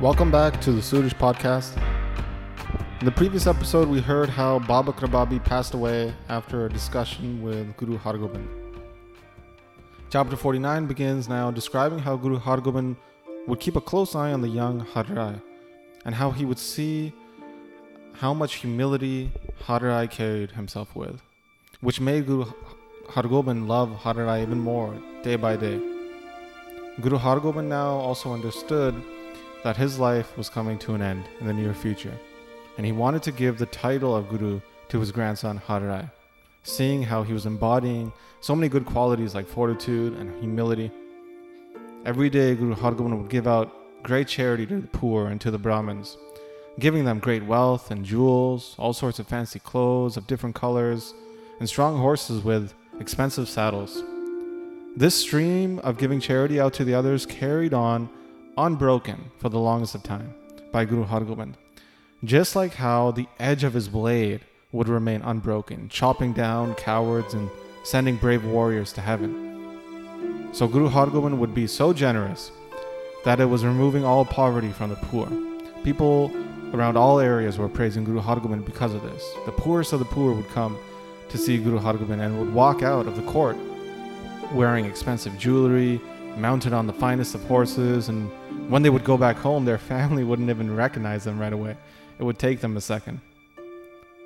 Welcome back to the Sudish podcast. In the previous episode, we heard how Baba Krababi passed away after a discussion with Guru Hargobind. Chapter 49 begins now describing how Guru Hargobind would keep a close eye on the young Har Rai and how he would see how much humility Har carried himself with, which made Guru Hargobind love Har even more day by day. Guru Hargobind now also understood that his life was coming to an end in the near future, and he wanted to give the title of Guru to his grandson Har Rai, seeing how he was embodying so many good qualities like fortitude and humility. Every day, Guru Hargobind would give out great charity to the poor and to the Brahmins, giving them great wealth and jewels, all sorts of fancy clothes of different colors, and strong horses with expensive saddles. This stream of giving charity out to the others carried on unbroken for the longest of time by Guru Hargobind. Just like how the edge of his blade would remain unbroken, chopping down cowards and sending brave warriors to heaven. So Guru Hargobind would be so generous that it was removing all poverty from the poor. People around all areas were praising Guru Hargobind because of this. The poorest of the poor would come to see Guru Hargobind and would walk out of the court wearing expensive jewelry, mounted on the finest of horses, and when they would go back home, their family wouldn't even recognize them right away. It would take them a second.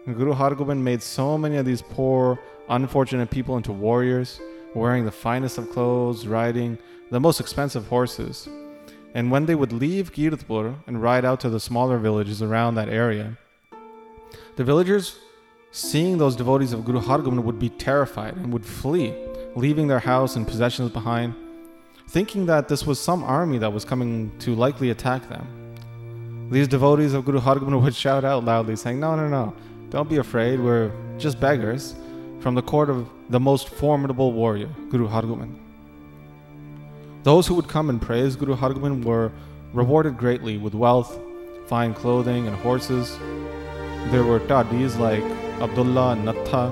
Guru Hargobind made so many of these poor, unfortunate people into warriors, wearing the finest of clothes, riding the most expensive horses. And when they would leave Kiratpur and ride out to the smaller villages around that area, the villagers, seeing those devotees of Guru Hargobind, would be terrified and would flee, leaving their house and possessions behind thinking that this was some army that was coming to likely attack them. These devotees of Guru Hargobind would shout out loudly, saying, No, no, no, don't be afraid, we're just beggars from the court of the most formidable warrior, Guru Hargobind. Those who would come and praise Guru Hargobind were rewarded greatly with wealth, fine clothing, and horses. There were tadis like Abdullah and Natha,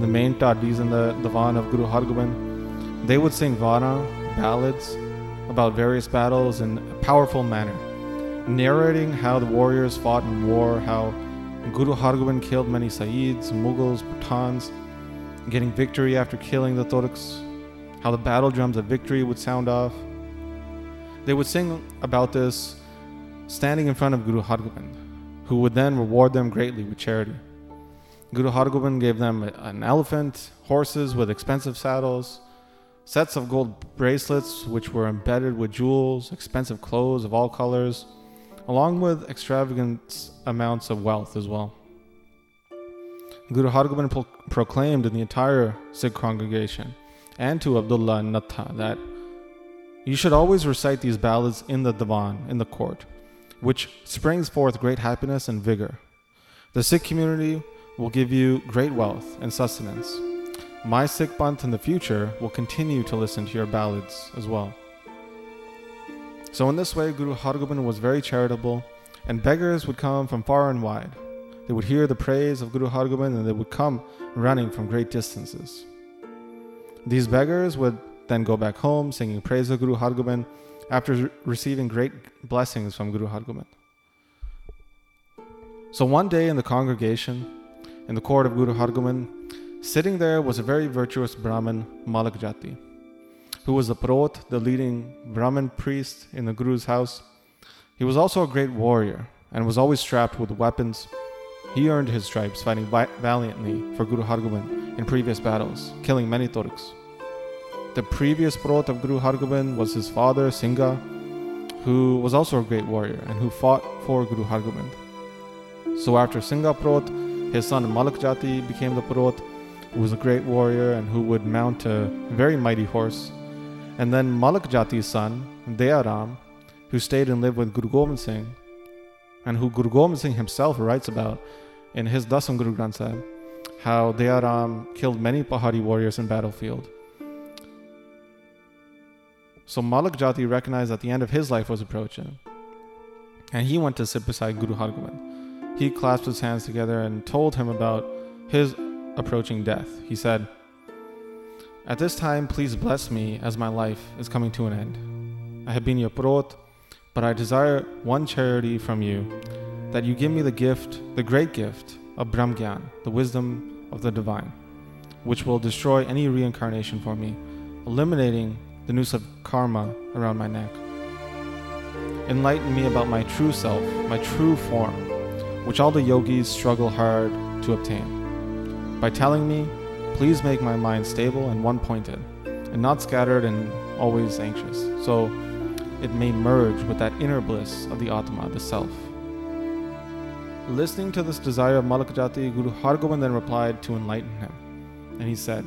the main tadis in the Divan of Guru Hargobind. They would sing Vana, ballads about various battles in a powerful manner, narrating how the warriors fought in war, how Guru Hargobind killed many Saids, Mughals, Pathans, getting victory after killing the Turks, how the battle drums of victory would sound off. They would sing about this standing in front of Guru Hargobind, who would then reward them greatly with charity. Guru Hargobind gave them an elephant, horses with expensive saddles, sets of gold bracelets which were embedded with jewels, expensive clothes of all colors, along with extravagant amounts of wealth as well. Guru Hargobind pro- proclaimed in the entire Sikh congregation and to Abdullah and Natha that you should always recite these ballads in the divan, in the court, which springs forth great happiness and vigor. The Sikh community will give you great wealth and sustenance my Sikh Panth in the future will continue to listen to your ballads as well. So, in this way, Guru Hargobind was very charitable, and beggars would come from far and wide. They would hear the praise of Guru Hargobind and they would come running from great distances. These beggars would then go back home singing praise of Guru Hargobind after re- receiving great blessings from Guru Hargobind. So one day in the congregation, in the court of Guru Hargobind, Sitting there was a very virtuous Brahmin, Malak Jati, who was the Prot, the leading Brahmin priest in the Guru's house. He was also a great warrior and was always strapped with weapons. He earned his stripes fighting valiantly for Guru Hargobind in previous battles, killing many Turks. The previous Prot of Guru Hargobind was his father, Singha, who was also a great warrior and who fought for Guru Hargobind. So after Singha Prot, his son Malak Jati became the Prot who was a great warrior and who would mount a very mighty horse. And then Malak Jati's son, Dayaram, who stayed and lived with Guru Gobind Singh, and who Guru Gobind Singh himself writes about in his Dasam Guru Granth Sahib, how Dayaram um, killed many Pahari warriors in battlefield. So Malak Jati recognized that the end of his life was approaching. and he went to sit beside Guru Hargobind. He clasped his hands together and told him about his approaching death. He said, At this time, please bless me as my life is coming to an end. I have been your prot, but I desire one charity from you that you give me the gift, the great gift of Brahmgyan, the wisdom of the divine, which will destroy any reincarnation for me, eliminating the noose of karma around my neck. Enlighten me about my true self, my true form, which all the yogis struggle hard to obtain. By telling me, please make my mind stable and one pointed, and not scattered and always anxious, so it may merge with that inner bliss of the Atma, the Self. Listening to this desire of Malakjati, Guru Hargobind then replied to enlighten him. And he said,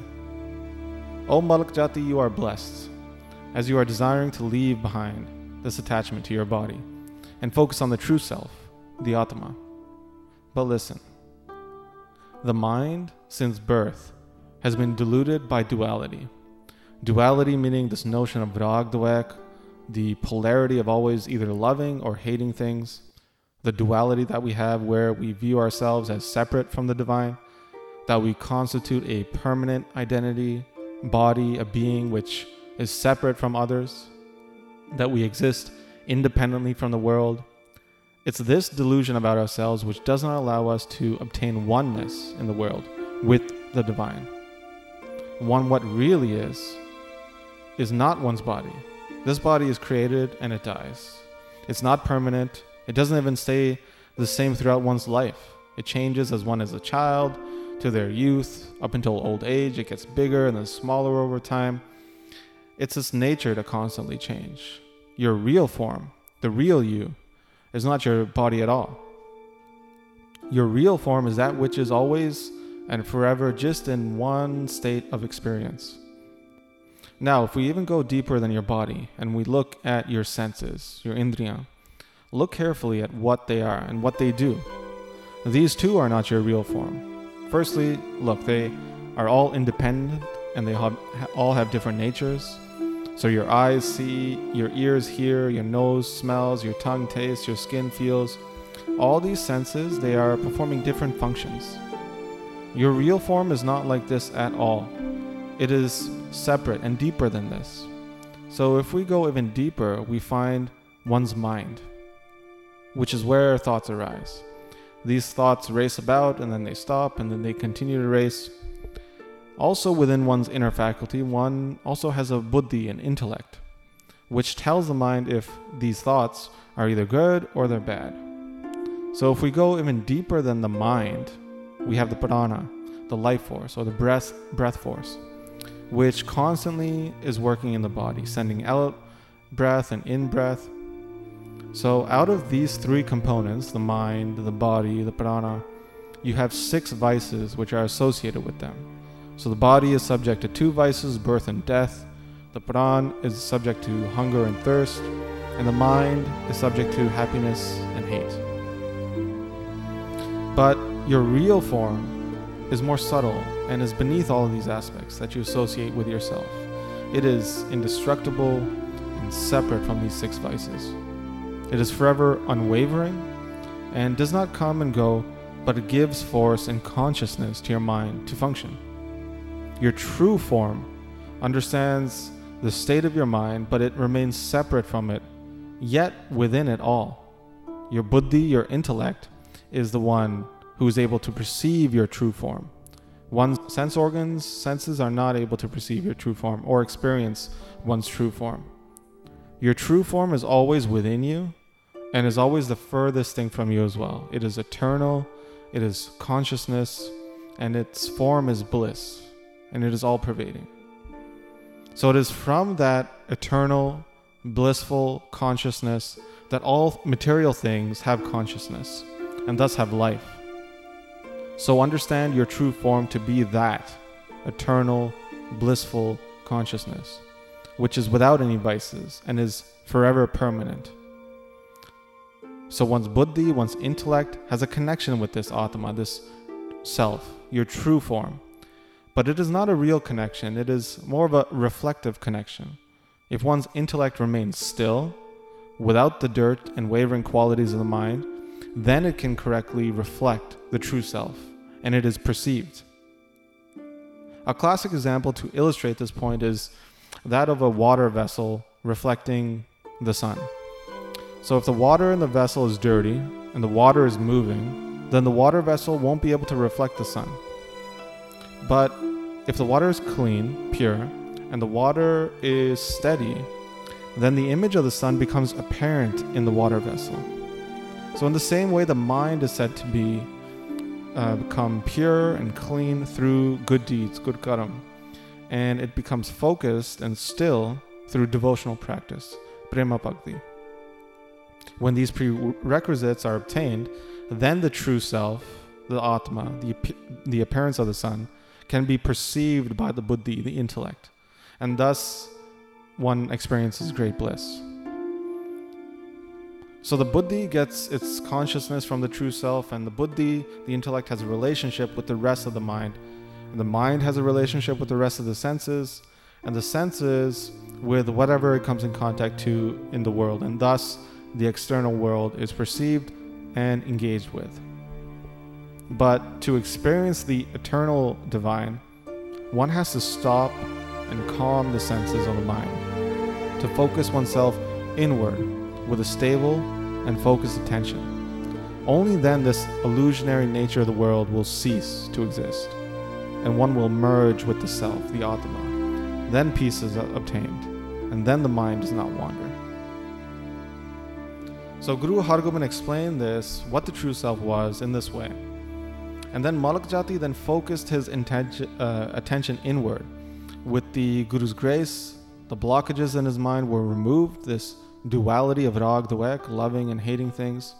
O Malakjati, you are blessed, as you are desiring to leave behind this attachment to your body and focus on the true self, the Atma. But listen, the mind, since birth, has been deluded by duality. Duality meaning this notion of rag dvek, the polarity of always either loving or hating things, the duality that we have where we view ourselves as separate from the divine, that we constitute a permanent identity, body, a being which is separate from others, that we exist independently from the world. It's this delusion about ourselves which does not allow us to obtain oneness in the world with the divine. One, what really is, is not one's body. This body is created and it dies. It's not permanent, it doesn't even stay the same throughout one's life. It changes as one is a child to their youth, up until old age. It gets bigger and then smaller over time. It's its nature to constantly change. Your real form, the real you, is not your body at all. Your real form is that which is always and forever just in one state of experience. Now, if we even go deeper than your body and we look at your senses, your indriya, look carefully at what they are and what they do. These too are not your real form. Firstly, look, they are all independent and they all have different natures. So your eyes see, your ears hear, your nose smells, your tongue tastes, your skin feels. All these senses, they are performing different functions. Your real form is not like this at all. It is separate and deeper than this. So if we go even deeper, we find one's mind which is where thoughts arise. These thoughts race about and then they stop and then they continue to race. Also, within one's inner faculty, one also has a buddhi, an intellect, which tells the mind if these thoughts are either good or they're bad. So, if we go even deeper than the mind, we have the prana, the life force, or the breath, breath force, which constantly is working in the body, sending out breath and in breath, so, out of these three components the mind, the body, the prana you have six vices which are associated with them. So, the body is subject to two vices birth and death, the prana is subject to hunger and thirst, and the mind is subject to happiness and hate. But your real form is more subtle and is beneath all of these aspects that you associate with yourself. It is indestructible and separate from these six vices. It is forever unwavering and does not come and go, but it gives force and consciousness to your mind to function. Your true form understands the state of your mind, but it remains separate from it, yet within it all. Your buddhi, your intellect, is the one who is able to perceive your true form. One's sense organs, senses are not able to perceive your true form or experience one's true form. Your true form is always within you and is always the furthest thing from you as well. It is eternal, it is consciousness, and its form is bliss, and it is all pervading. So it is from that eternal, blissful consciousness that all material things have consciousness and thus have life. So understand your true form to be that eternal, blissful consciousness, which is without any vices and is forever permanent. So one's buddhi, one's intellect, has a connection with this Atma, this self, your true form. But it is not a real connection, it is more of a reflective connection. If one's intellect remains still, without the dirt and wavering qualities of the mind, then it can correctly reflect the true self, and it is perceived. A classic example to illustrate this point is that of a water vessel reflecting the sun. So, if the water in the vessel is dirty and the water is moving, then the water vessel won't be able to reflect the sun. But if the water is clean, pure, and the water is steady, then the image of the sun becomes apparent in the water vessel. So, in the same way, the mind is said to be uh, become pure and clean through good deeds, good karam, and it becomes focused and still through devotional practice, prema bhakti. When these prerequisites are obtained, then the true self, the atma, the, the appearance of the sun, can be perceived by the buddhi, the intellect, and thus one experiences great bliss. So the buddhi gets its consciousness from the true self, and the buddhi, the intellect, has a relationship with the rest of the mind. And the mind has a relationship with the rest of the senses, and the senses with whatever it comes in contact to in the world, and thus the external world is perceived and engaged with. But to experience the eternal divine, one has to stop and calm the senses of the mind, to focus oneself inward with a stable and focused attention. Only then this illusionary nature of the world will cease to exist, and one will merge with the self, the Atma. Then peace is obtained, and then the mind does not wander. So Guru Hargobind explained this, what the true self was, in this way. And then Malak Jati then focused his intention, uh, attention inward. With the Guru's grace, the blockages in his mind were removed. This duality of Rag Dvek, loving and hating things,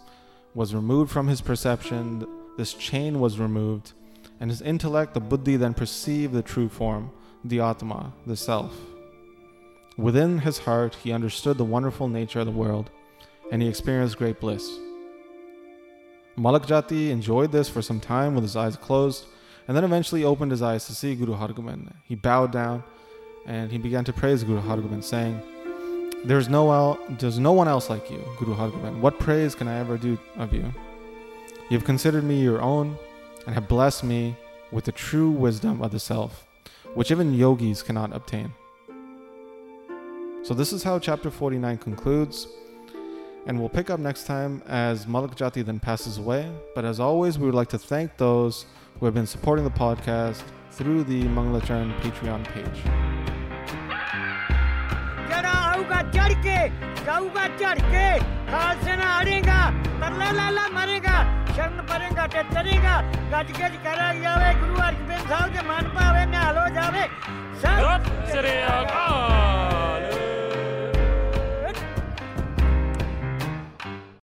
was removed from his perception. This chain was removed. And his intellect, the Buddhi, then perceived the true form, the Atma, the Self. Within his heart, he understood the wonderful nature of the world, and he experienced great bliss. Malakjati enjoyed this for some time with his eyes closed, and then eventually opened his eyes to see Guru Hargobind. He bowed down and he began to praise Guru Hargobind, saying, there's no, el- there's no one else like you, Guru Hargobind. What praise can I ever do of you? You have considered me your own and have blessed me with the true wisdom of the self, which even yogis cannot obtain. So, this is how chapter 49 concludes. And we'll pick up next time as Malik Jati then passes away. But as always, we would like to thank those who have been supporting the podcast through the Manglacharan Patreon page. गाऊगा चढ़ के गाऊगा चढ़ के खाल सेना हारेगा तरला लाला मरेगा, शरण परेगा, ते चलेगा गज गज करा जावे, गुरु अर्जुन साहब के मान पावे नहालो जावे। सर। श्री अकाल